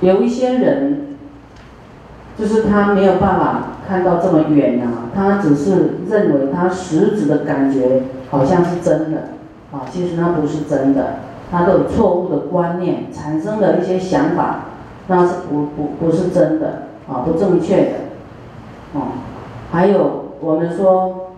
有一些人，就是他没有办法看到这么远啊，他只是认为他实质的感觉好像是真的，啊，其实那不是真的，他都有错误的观念，产生了一些想法，那是不不不是真的，啊，不正确的，哦，还有我们说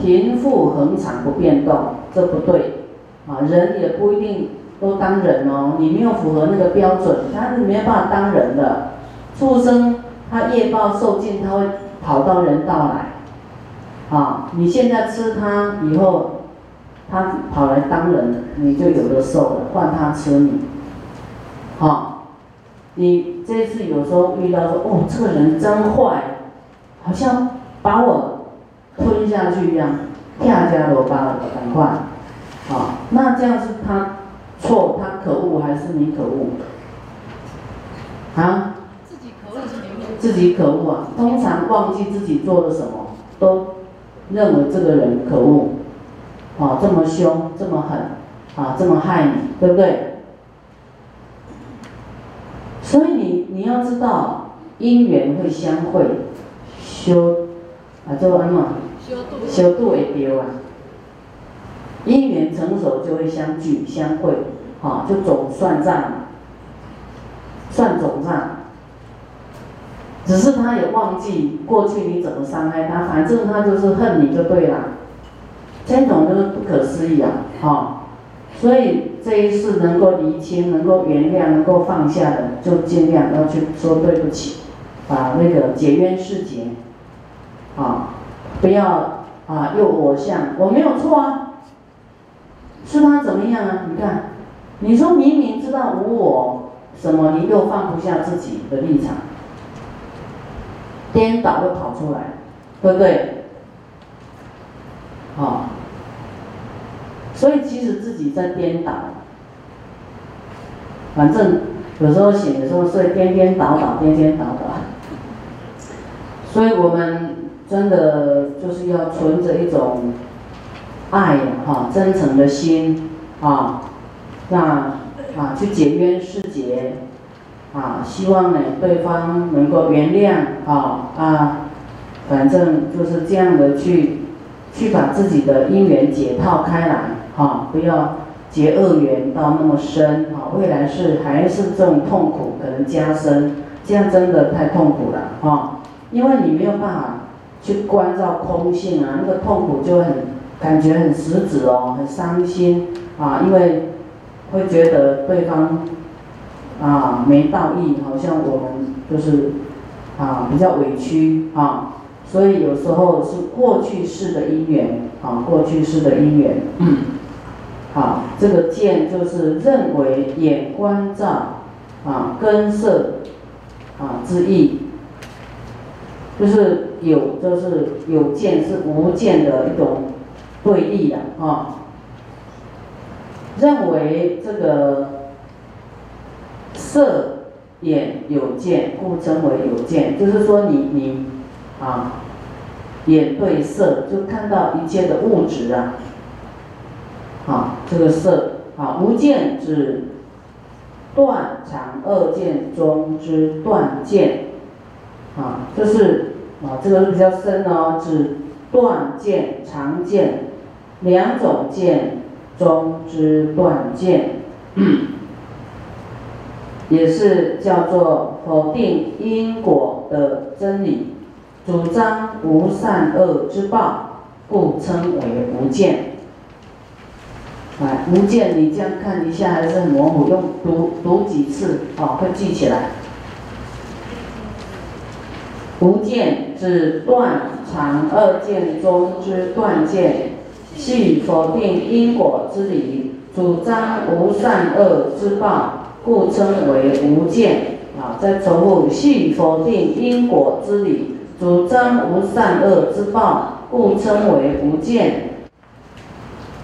贫富恒常不变动，这不对，啊，人也不一定。都当人哦，你没有符合那个标准，他是没有办法当人的。畜生他业报受尽，他会跑到人道来。啊，你现在吃他，以后他跑来当人，你就有的受了，换他吃你。好，你这次有时候遇到说，哦，这个人真坏，好像把我吞下去一样，跳家罗巴了，赶快。好，那这样是他。错，他可恶还是你可恶？啊？自己可恶，自己可恶啊！通常忘记自己做了什么，都认为这个人可恶，啊，这么凶，这么狠，啊，这么害你，对不对？所以你你要知道，因缘会相会，修啊，做安嘛？修度，修度会丢啊。因缘成熟就会相聚相会，啊，就总算账，算总账。只是他也忘记过去你怎么伤害他，反正他就是恨你就对了。这种就是不可思议啊，哈。所以这一世能够理清、能够原谅、能够放下的，就尽量要去说对不起，把那个解冤释结，啊，不要啊又我相，我没有错啊。是他怎么样啊？你看，你说明明知道无我，什么你又放不下自己的立场，颠倒又跑出来，对不对？好，所以其实自己在颠倒，反正有时候醒的时候是颠颠倒倒，颠颠倒倒，所以我们真的就是要存着一种。爱哈，真诚的心啊，那啊去解冤释结啊，希望呢对方能够原谅啊啊，反正就是这样的去去把自己的因缘解套开来哈，不要结恶缘到那么深啊，未来是还是这种痛苦可能加深，这样真的太痛苦了哈，因为你没有办法去关照空性啊，那个痛苦就很。感觉很实质哦，很伤心啊，因为会觉得对方啊没道义，好像我们就是啊比较委屈啊，所以有时候是过去式的因缘啊，过去式的因缘。嗯，好，这个见就是认为眼观照啊根色啊之意，就是有就是有见是无见的一种。对立的啊，认为这个色眼有见，故称为有见。就是说，你你啊，眼对色，就看到一切的物质啊，啊，这个色啊，无见指断常二见中之断见啊，就是啊，这个是比较深哦，指断见常见。两种见中之断见，也是叫做否定因果的真理，主张无善恶之报，故称为无见。来，无见，你这样看一下还是很模糊，用读读几次哦，会记起来。无见指断常二见中之断见。系否定因果之理，主张无善恶之报，故称为无见。啊，再重复：系否定因果之理，主张无善恶之报，故称为无见。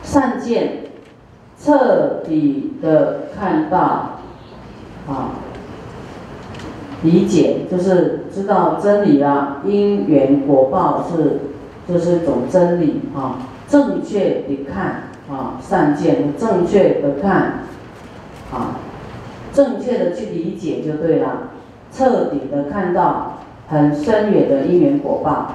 善见，彻底的看到，啊，理解就是知道真理了。因缘果报是，这是一种真理啊。正确的看啊，善见；正确的看啊，正确的去理解就对了，彻底的看到很深远的因缘果报，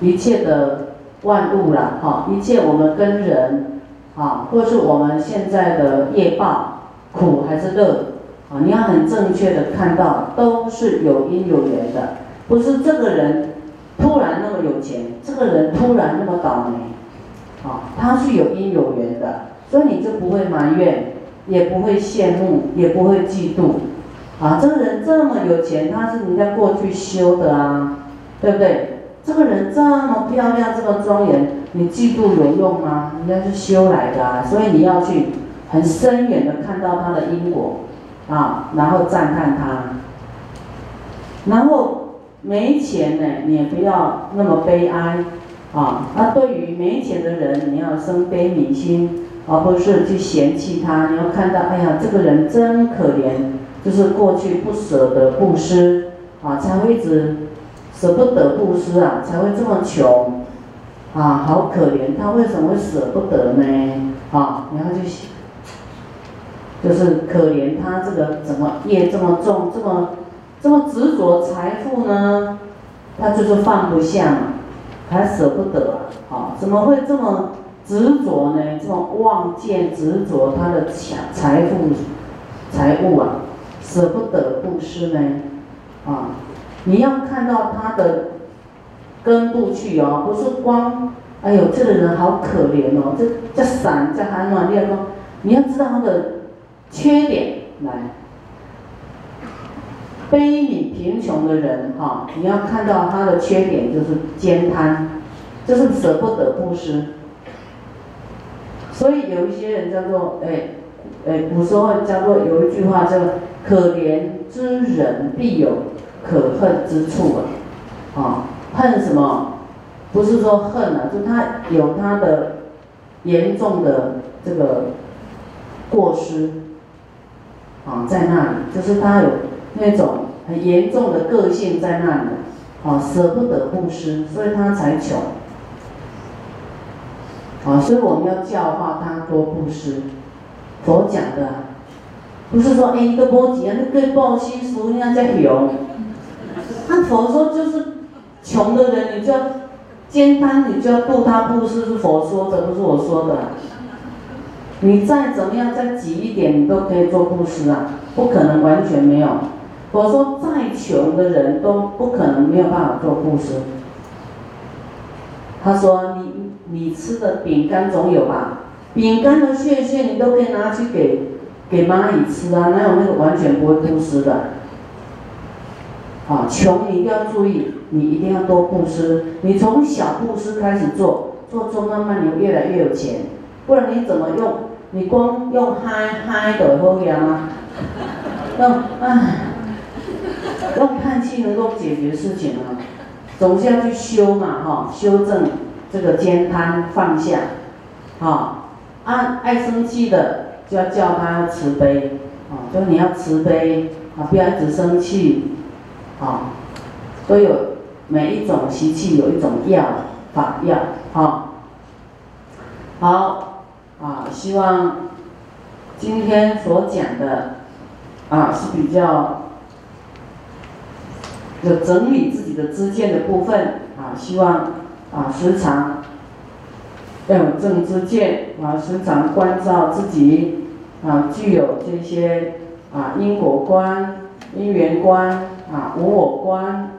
一切的万物啦，哈，一切我们跟人，啊，或是我们现在的业报，苦还是乐，啊，你要很正确的看到，都是有因有缘的，不是这个人突然那么有钱，这个人突然那么倒霉，啊，他是有因有缘的，所以你就不会埋怨。也不会羡慕，也不会嫉妒，啊，这个人这么有钱，他是人家过去修的啊，对不对？这个人这么漂亮，这么庄严，你嫉妒有用吗？人家是修来的啊，所以你要去很深远的看到他的因果，啊，然后赞叹他，然后没钱呢，你也不要那么悲哀，啊，那对于没钱的人，你要生悲悯心。而不是去嫌弃他，你要看到，哎呀，这个人真可怜，就是过去不舍得布施，啊，才会一直舍不得布施啊，才会这么穷，啊，好可怜，他为什么会舍不得呢？啊，然后就，就是可怜他这个怎么业这么重，这么这么执着财富呢？他就是放不下嘛，还舍不得啊，啊怎么会这么？执着呢，这种妄见执着他的财财富、财物啊，舍不得布施呢，啊，你要看到他的根部去哦，不是光，哎呦，这个人好可怜哦，这这散这寒暖烈风，你要知道他的缺点来，悲悯贫穷的人哈，你要看到他的缺点就是兼贪，就是舍不得布施。所以有一些人叫做，哎，哎，古时候叫做有一句话叫“可怜之人必有可恨之处”啊，啊，恨什么？不是说恨啊，就他有他的严重的这个过失啊，在那里，就是他有那种很严重的个性在那里，哦，舍不得布施，所以他才穷。哦，所以我们要教化他多布施。佛讲的，不是说哎一个波及啊，那个报心书那样在穷。那佛说就是穷的人，你就要兼贪，你就要度他布施，是佛说的，不是我说的。你再怎么样再挤一点，你都可以做布施啊，不可能完全没有。我说再穷的人都不可能没有办法做布施。他说你。你吃的饼干总有吧？饼干的屑屑你都可以拿去给给蚂蚁吃啊，哪有那个完全不会布施的？啊，穷你一定要注意，你一定要多布施。你从小布施开始做，做做慢慢你越来越有钱。不然你怎么用？你光用嗨嗨的好呀吗？用唉，叹气能够解决事情吗？总是要去修嘛，哈，修正。这个兼贪放下，啊，爱爱生气的就要叫他慈悲，啊，就你要慈悲，啊，不要一直生气，啊，都有每一种习气有一种药法药，啊，好，啊，希望今天所讲的，啊，是比较有整理自己的知见的部分，啊，希望。啊，时常要有正知见啊，时常关照自己啊，具有这些啊因果观、因缘观啊、无我观、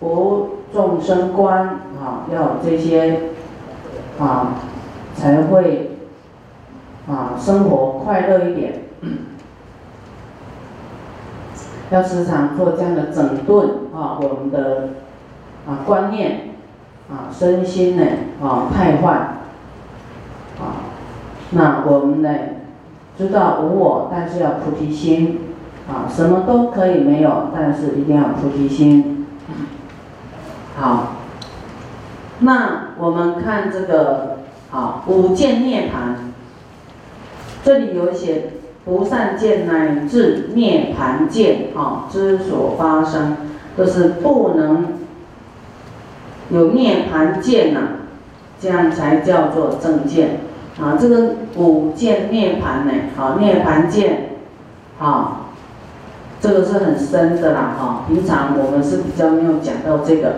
无众生观啊，要有这些啊，才会啊生活快乐一点。要时常做这样的整顿啊，我们的啊观念。啊，身心呢啊太坏，啊，那我们呢知道无我，但是要菩提心，啊，什么都可以没有，但是一定要菩提心。好，那我们看这个啊五见涅盘，这里有写不善见乃至涅盘见啊之所发生，就是不能。有涅盘见呐，这样才叫做正见啊。这个五见涅盘呢，啊，涅盘见啊，这个是很深的啦，哈，平常我们是比较没有讲到这个，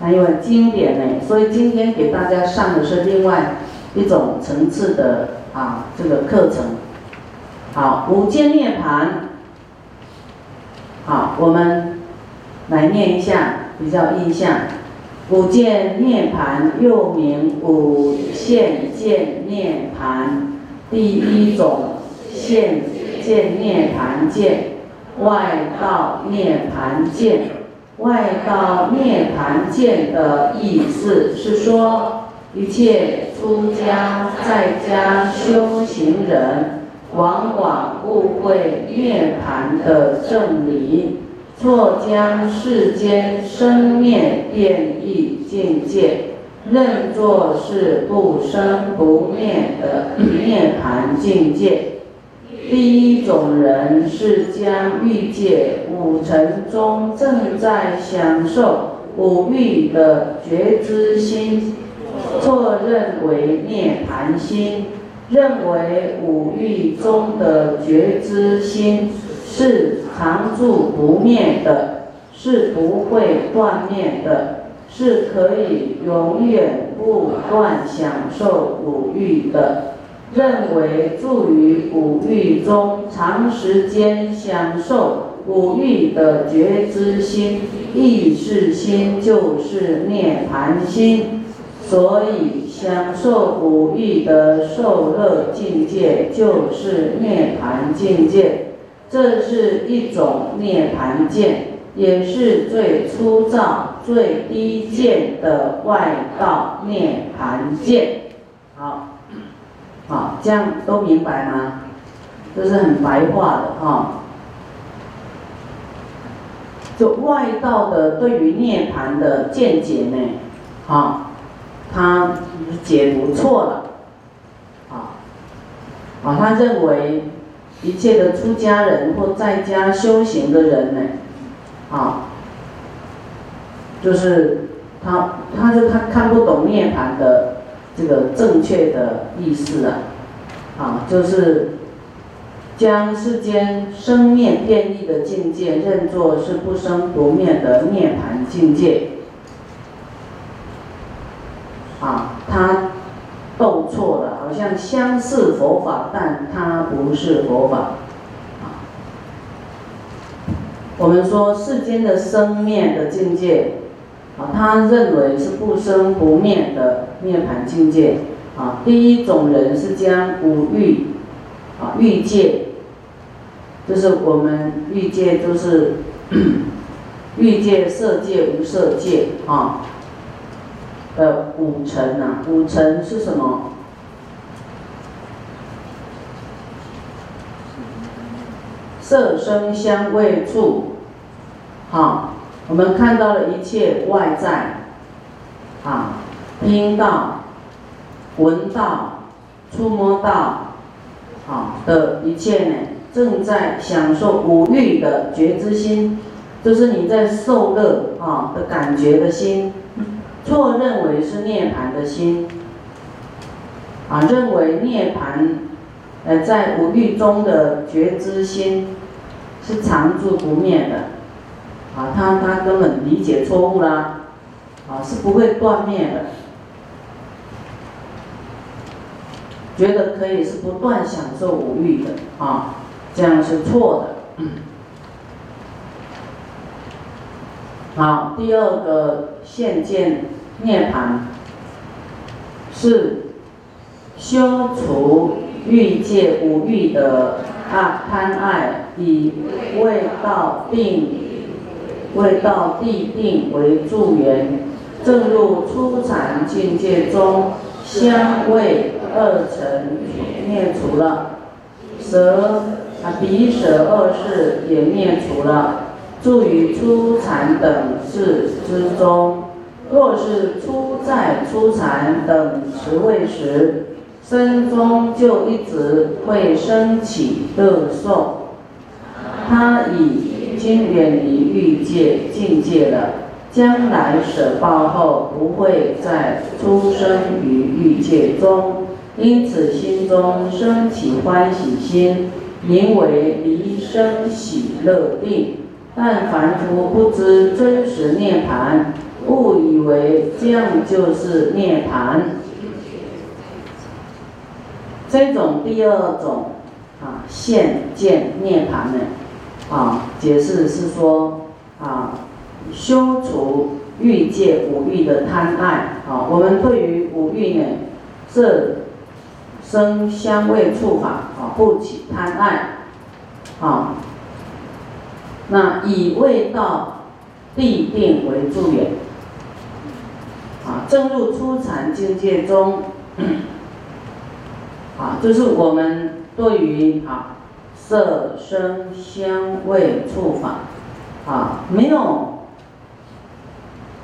那因为经典呢，所以今天给大家上的是另外一种层次的啊这个课程。好，五见涅盘，好，我们来念一下，比较印象。五见涅盘又名五现见涅盘，第一种现见涅盘见，外道涅盘见。外道涅盘见的意思是说，一切出家在家修行人，往往误会涅盘的正理。错将世间生灭变异境界认作是不生不灭的涅槃境界。第一种人是将欲界五尘中正在享受五欲的觉知心，错认为涅槃心，认为五欲中的觉知心。是常住不灭的，是不会断灭的，是可以永远不断享受五欲的。认为住于五欲中，长时间享受五欲的觉知心、意识心，就是涅盘心。所以，享受五欲的受乐境界，就是涅盘境界。这是一种涅盘见，也是最粗糙、最低贱的外道涅盘见。好，好，这样都明白吗？这是很白话的哈。就外道的对于涅盘的见解呢，好，他解读错了，啊，啊，他认为。一切的出家人或在家修行的人呢，啊，就是他，他就他看不懂涅槃的这个正确的意思啊，啊，就是将世间生灭变异的境界认作是不生不灭的涅槃境界，啊，他。斗错了，好像相似佛法，但他不是佛法。啊，我们说世间的生灭的境界，啊，他认为是不生不灭的涅槃境界。啊，第一种人是将五欲，啊，欲界，就是我们欲界，就是 欲界、色界、无色界，啊。的五尘呐，五尘是什么？色、声、香、味、触，好，我们看到了一切外在，啊，听到、闻到、触摸到，好的一切呢，正在享受五欲的觉知心，就是你在受乐啊的感觉的心。错认为是涅槃的心，啊，认为涅槃，呃，在无欲中的觉知心是常住不灭的，啊，他他根本理解错误啦，啊，是不会断灭的，觉得可以是不断享受无欲的，啊，这样是错的。好，第二个现见。涅槃是消除欲界五欲的啊贪爱，以味道定、味道地定为助缘，正入初禅境界中，香味二尘灭除了，舌啊鼻舌二事也灭除了，住于初禅等事之中。若是初在初禅等持位时，身中就一直会升起乐受，他已经远离欲界境界了，将来舍报后不会再出生于欲界中，因此心中升起欢喜心，名为离生喜乐定。但凡夫不知真实涅槃，误以为这样就是涅槃。这种第二种啊现见涅槃呢，啊解释是说啊修除欲界五欲的贪爱啊，我们对于五欲呢，色、声、香味、触法啊不起贪爱啊，那以味道必定为助缘，正入初禅境界中。啊，就是我们对于啊色声香味触法啊没有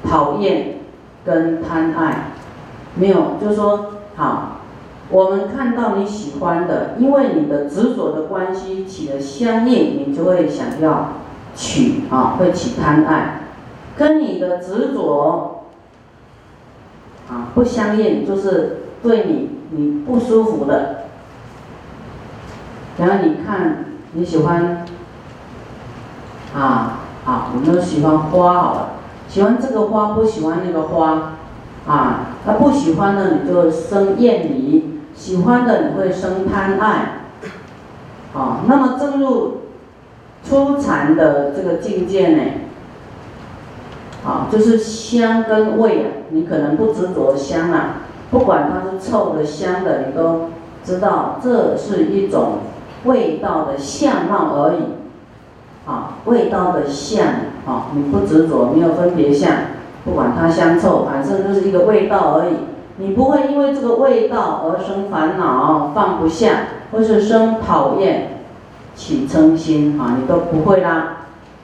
讨厌跟贪爱，没有，就是说好，我们看到你喜欢的，因为你的执着的关系起了相应，你就会想要取啊，会起贪爱，跟你的执着啊不相应，就是对你。你不舒服的，然后你看你喜欢，啊啊，我们都喜欢花好了，喜欢这个花不喜欢那个花，啊，他不喜欢的你就生厌离，喜欢的你会生贪爱，啊，那么正入初禅的这个境界呢，啊，就是香跟味啊，你可能不执着香啊。不管它是臭的、香的，你都知道这是一种味道的相貌而已，啊，味道的相，啊，你不执着，没有分别相，不管它香臭，反正就是一个味道而已。你不会因为这个味道而生烦恼、放不下，或是生讨厌、起嗔心，啊，你都不会啦。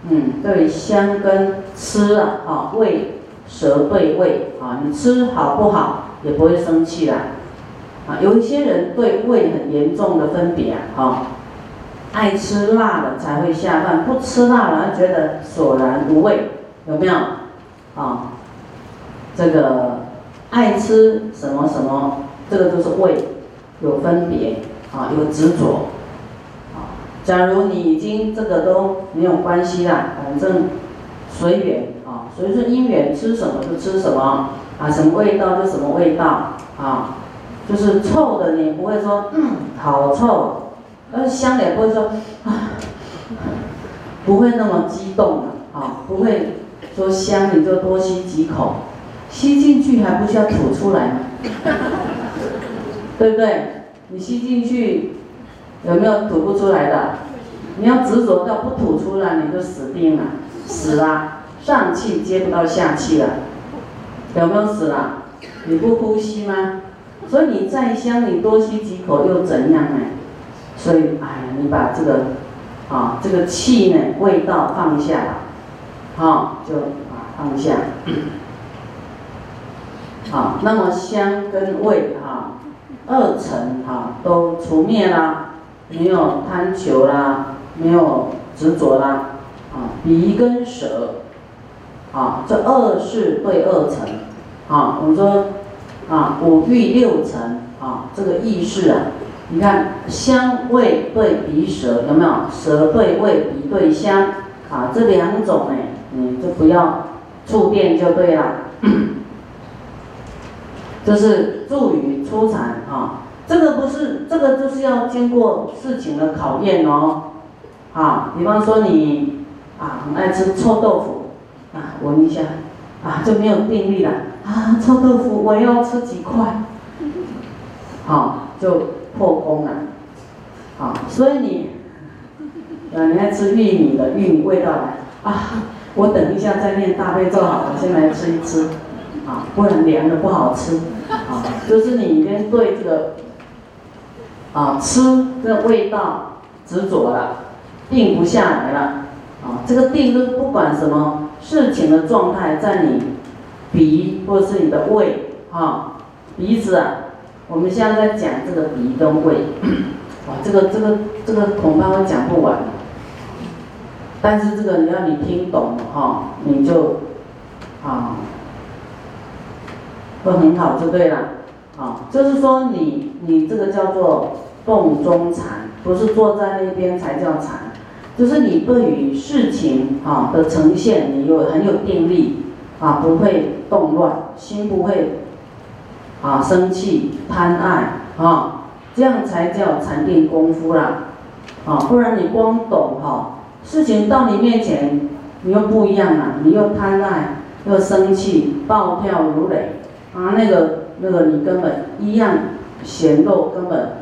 嗯，对香跟吃啊，啊，胃舌对胃，啊，你吃好不好？也不会生气啦，啊，有一些人对胃很严重的分别啊，哈，爱吃辣的才会下饭，不吃辣的觉得索然无味，有没有？啊，这个爱吃什么什么，这个都是胃有分别啊，有执着啊。假如你已经这个都没有关系啦，反正随缘啊，随顺因缘，吃什么就吃什么。啊，什么味道就什么味道啊，就是臭的，你不会说嗯好臭，而香的也不会说啊，不会那么激动的啊，不会说香你就多吸几口，吸进去还不需要吐出来吗？对不对？你吸进去有没有吐不出来的？你要执着到不吐出来，你就死定了，死了，上气接不到下气了。有没有死了？你不呼吸吗？所以你再香，你多吸几口又怎样呢？所以，哎呀，你把这个，啊，这个气呢，味道放下了，好，就啊放下。好，那么香跟味哈，二层哈都除灭啦，没有贪求啦，没有执着啦，啊，鼻跟舌。啊，这二是对二层，啊，我们说，啊，五欲六层，啊，这个意识啊，你看香味对鼻舌有没有？舌对味，鼻对香，啊，这两种呢，你就不要触电就对了，这是助于出禅啊，这个不是，这个就是要经过事情的考验哦，啊，比方说你啊很爱吃臭豆腐。啊，闻一下，啊，就没有定力了。啊，臭豆腐，我要吃几块，好，就破功了。好，所以你，呃，你爱吃玉米的，玉米味道的，啊，我等一下再念大悲咒好了，先来吃一吃，啊，不然凉的不好吃。啊，就是你已经对这个，啊，吃这味道执着了，定不下来了。啊，这个定就不管什么。事情的状态在你鼻或者是你的胃啊，鼻子啊，我们现在在讲这个鼻跟胃，哇，这个这个这个恐怕会讲不完。但是这个你要你听懂了哈，你就啊会很好就对了，啊，就是说你你这个叫做动中禅不是坐在那边才叫禅，就是你对于事情啊的呈现，你有很有定力啊，不会动乱，心不会啊生气、贪爱啊，这样才叫禅定功夫啦，啊，不然你光懂哈，事情到你面前，你又不一样了，你又贪爱，又生气，暴跳如雷啊，那个那个你根本一样显露根本。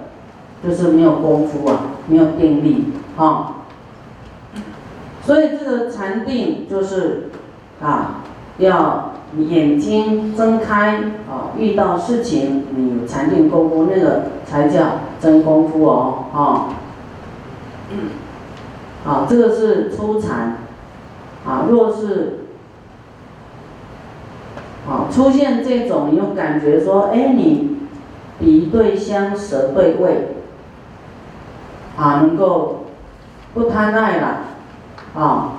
就是没有功夫啊，没有定力啊，所以这个禅定就是啊，要眼睛睁开啊，遇到事情你禅定功夫那个才叫真功夫哦，啊，好，这个是初禅啊，若是啊出现这种，你又感觉说，哎，你鼻对香，舌对味。啊，能够不贪爱了，啊，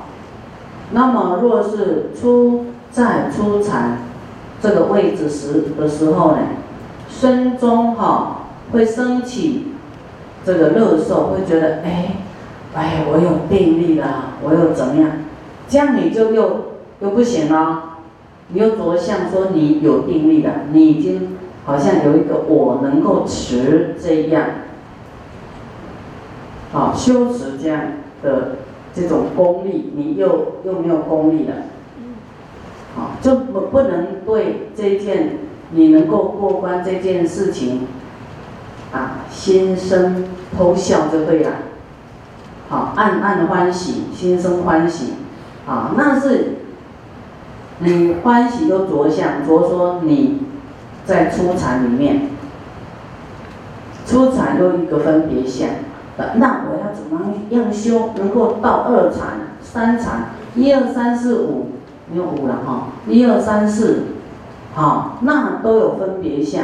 那么若是出在出禅这个位置时的时候呢，身中哈会升起这个乐受，会觉得哎，哎，我有定力了，我又怎么样？这样你就又又不行了，你又着相说你有定力了，你已经好像有一个我能够持这样。好，修持这样的这种功利，你又又没有功利了，好，就不不能对这件你能够过关这件事情，啊，心生偷笑就对了，好，暗暗欢喜，心生欢喜，啊，那是你欢喜又着相，着说你在初禅里面，初禅又一个分别相。那我要怎么样修，能够到二禅、三禅，一二三四五，没有五了哈，一二三四，好，那都有分别相。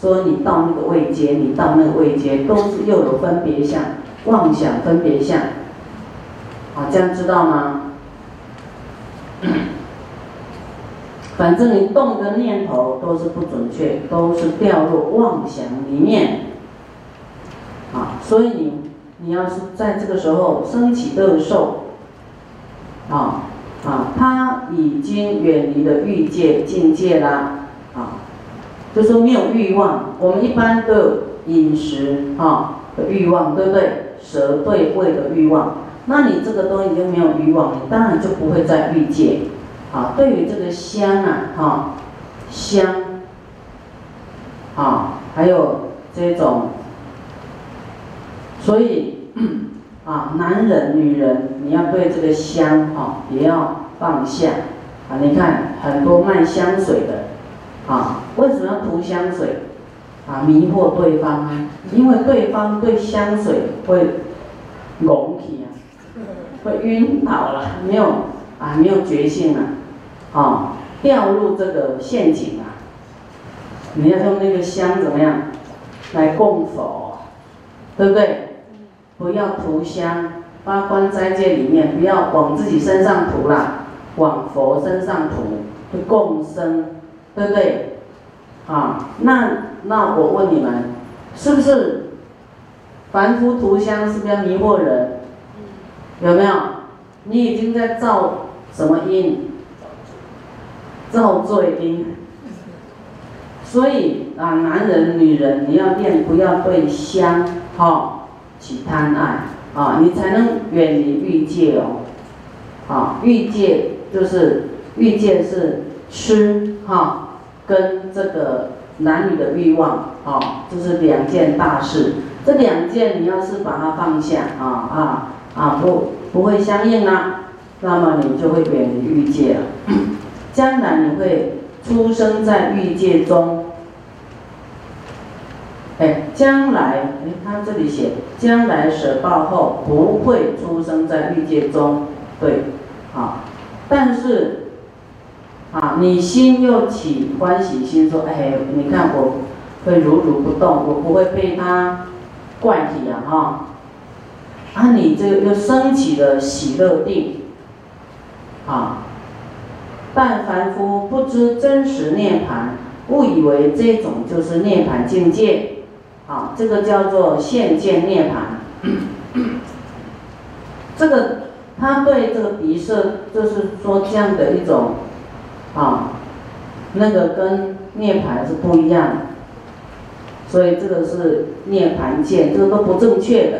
说你到那个位阶，你到那个位阶，都是又有分别相，妄想分别相，好，这样知道吗？反正你动的念头都是不准确，都是掉入妄想里面。所以你你要是在这个时候升起乐受，啊啊，他已经远离了欲界境界啦，啊，就说没有欲望。我们一般都有饮食啊的欲望，对不对？舌对味的欲望，那你这个都已经没有欲望，你当然就不会在欲界。啊，对于这个香啊，哈，香，啊，还有这种。所以，啊，男人、女人，你要对这个香哈，也要放下啊！你看很多卖香水的，啊，为什么要涂香水？啊，迷惑对方啊！因为对方对香水会浓起啊，会晕倒了，没有啊，没有觉性了，啊，掉入这个陷阱啊！你要用那个香怎么样来供佛，对不对？不要涂香，八关斋戒里面不要往自己身上涂啦，往佛身上涂，会共生，对不对？啊，那那我问你们，是不是凡夫涂香是不是要迷惑人？有没有？你已经在造什么因？造罪因。所以啊，男人、女人，你要练，不要对香，哈。起贪爱啊，你才能远离欲界哦。啊，欲界就是欲界是吃哈，跟这个男女的欲望啊，就是两件大事。这两件你要是把它放下啊啊啊，不不会相应啊，那么你就会远离欲界了。将来你会出生在欲界中。哎，将来，哎，他这里写，将来舍报后不会出生在欲界中，对，啊，但是，啊，你心又起欢喜心，说，哎，你看我会如如不动，我不会被他怪体啊，哈，啊，你这又升起了喜乐定，啊，但凡夫不知真实涅盘，误以为这种就是涅盘境界。啊，这个叫做现见涅槃，这个他对这个鼻色，就是说这样的一种啊，那个跟涅盘是不一样的，所以这个是涅槃见，这个都不正确的。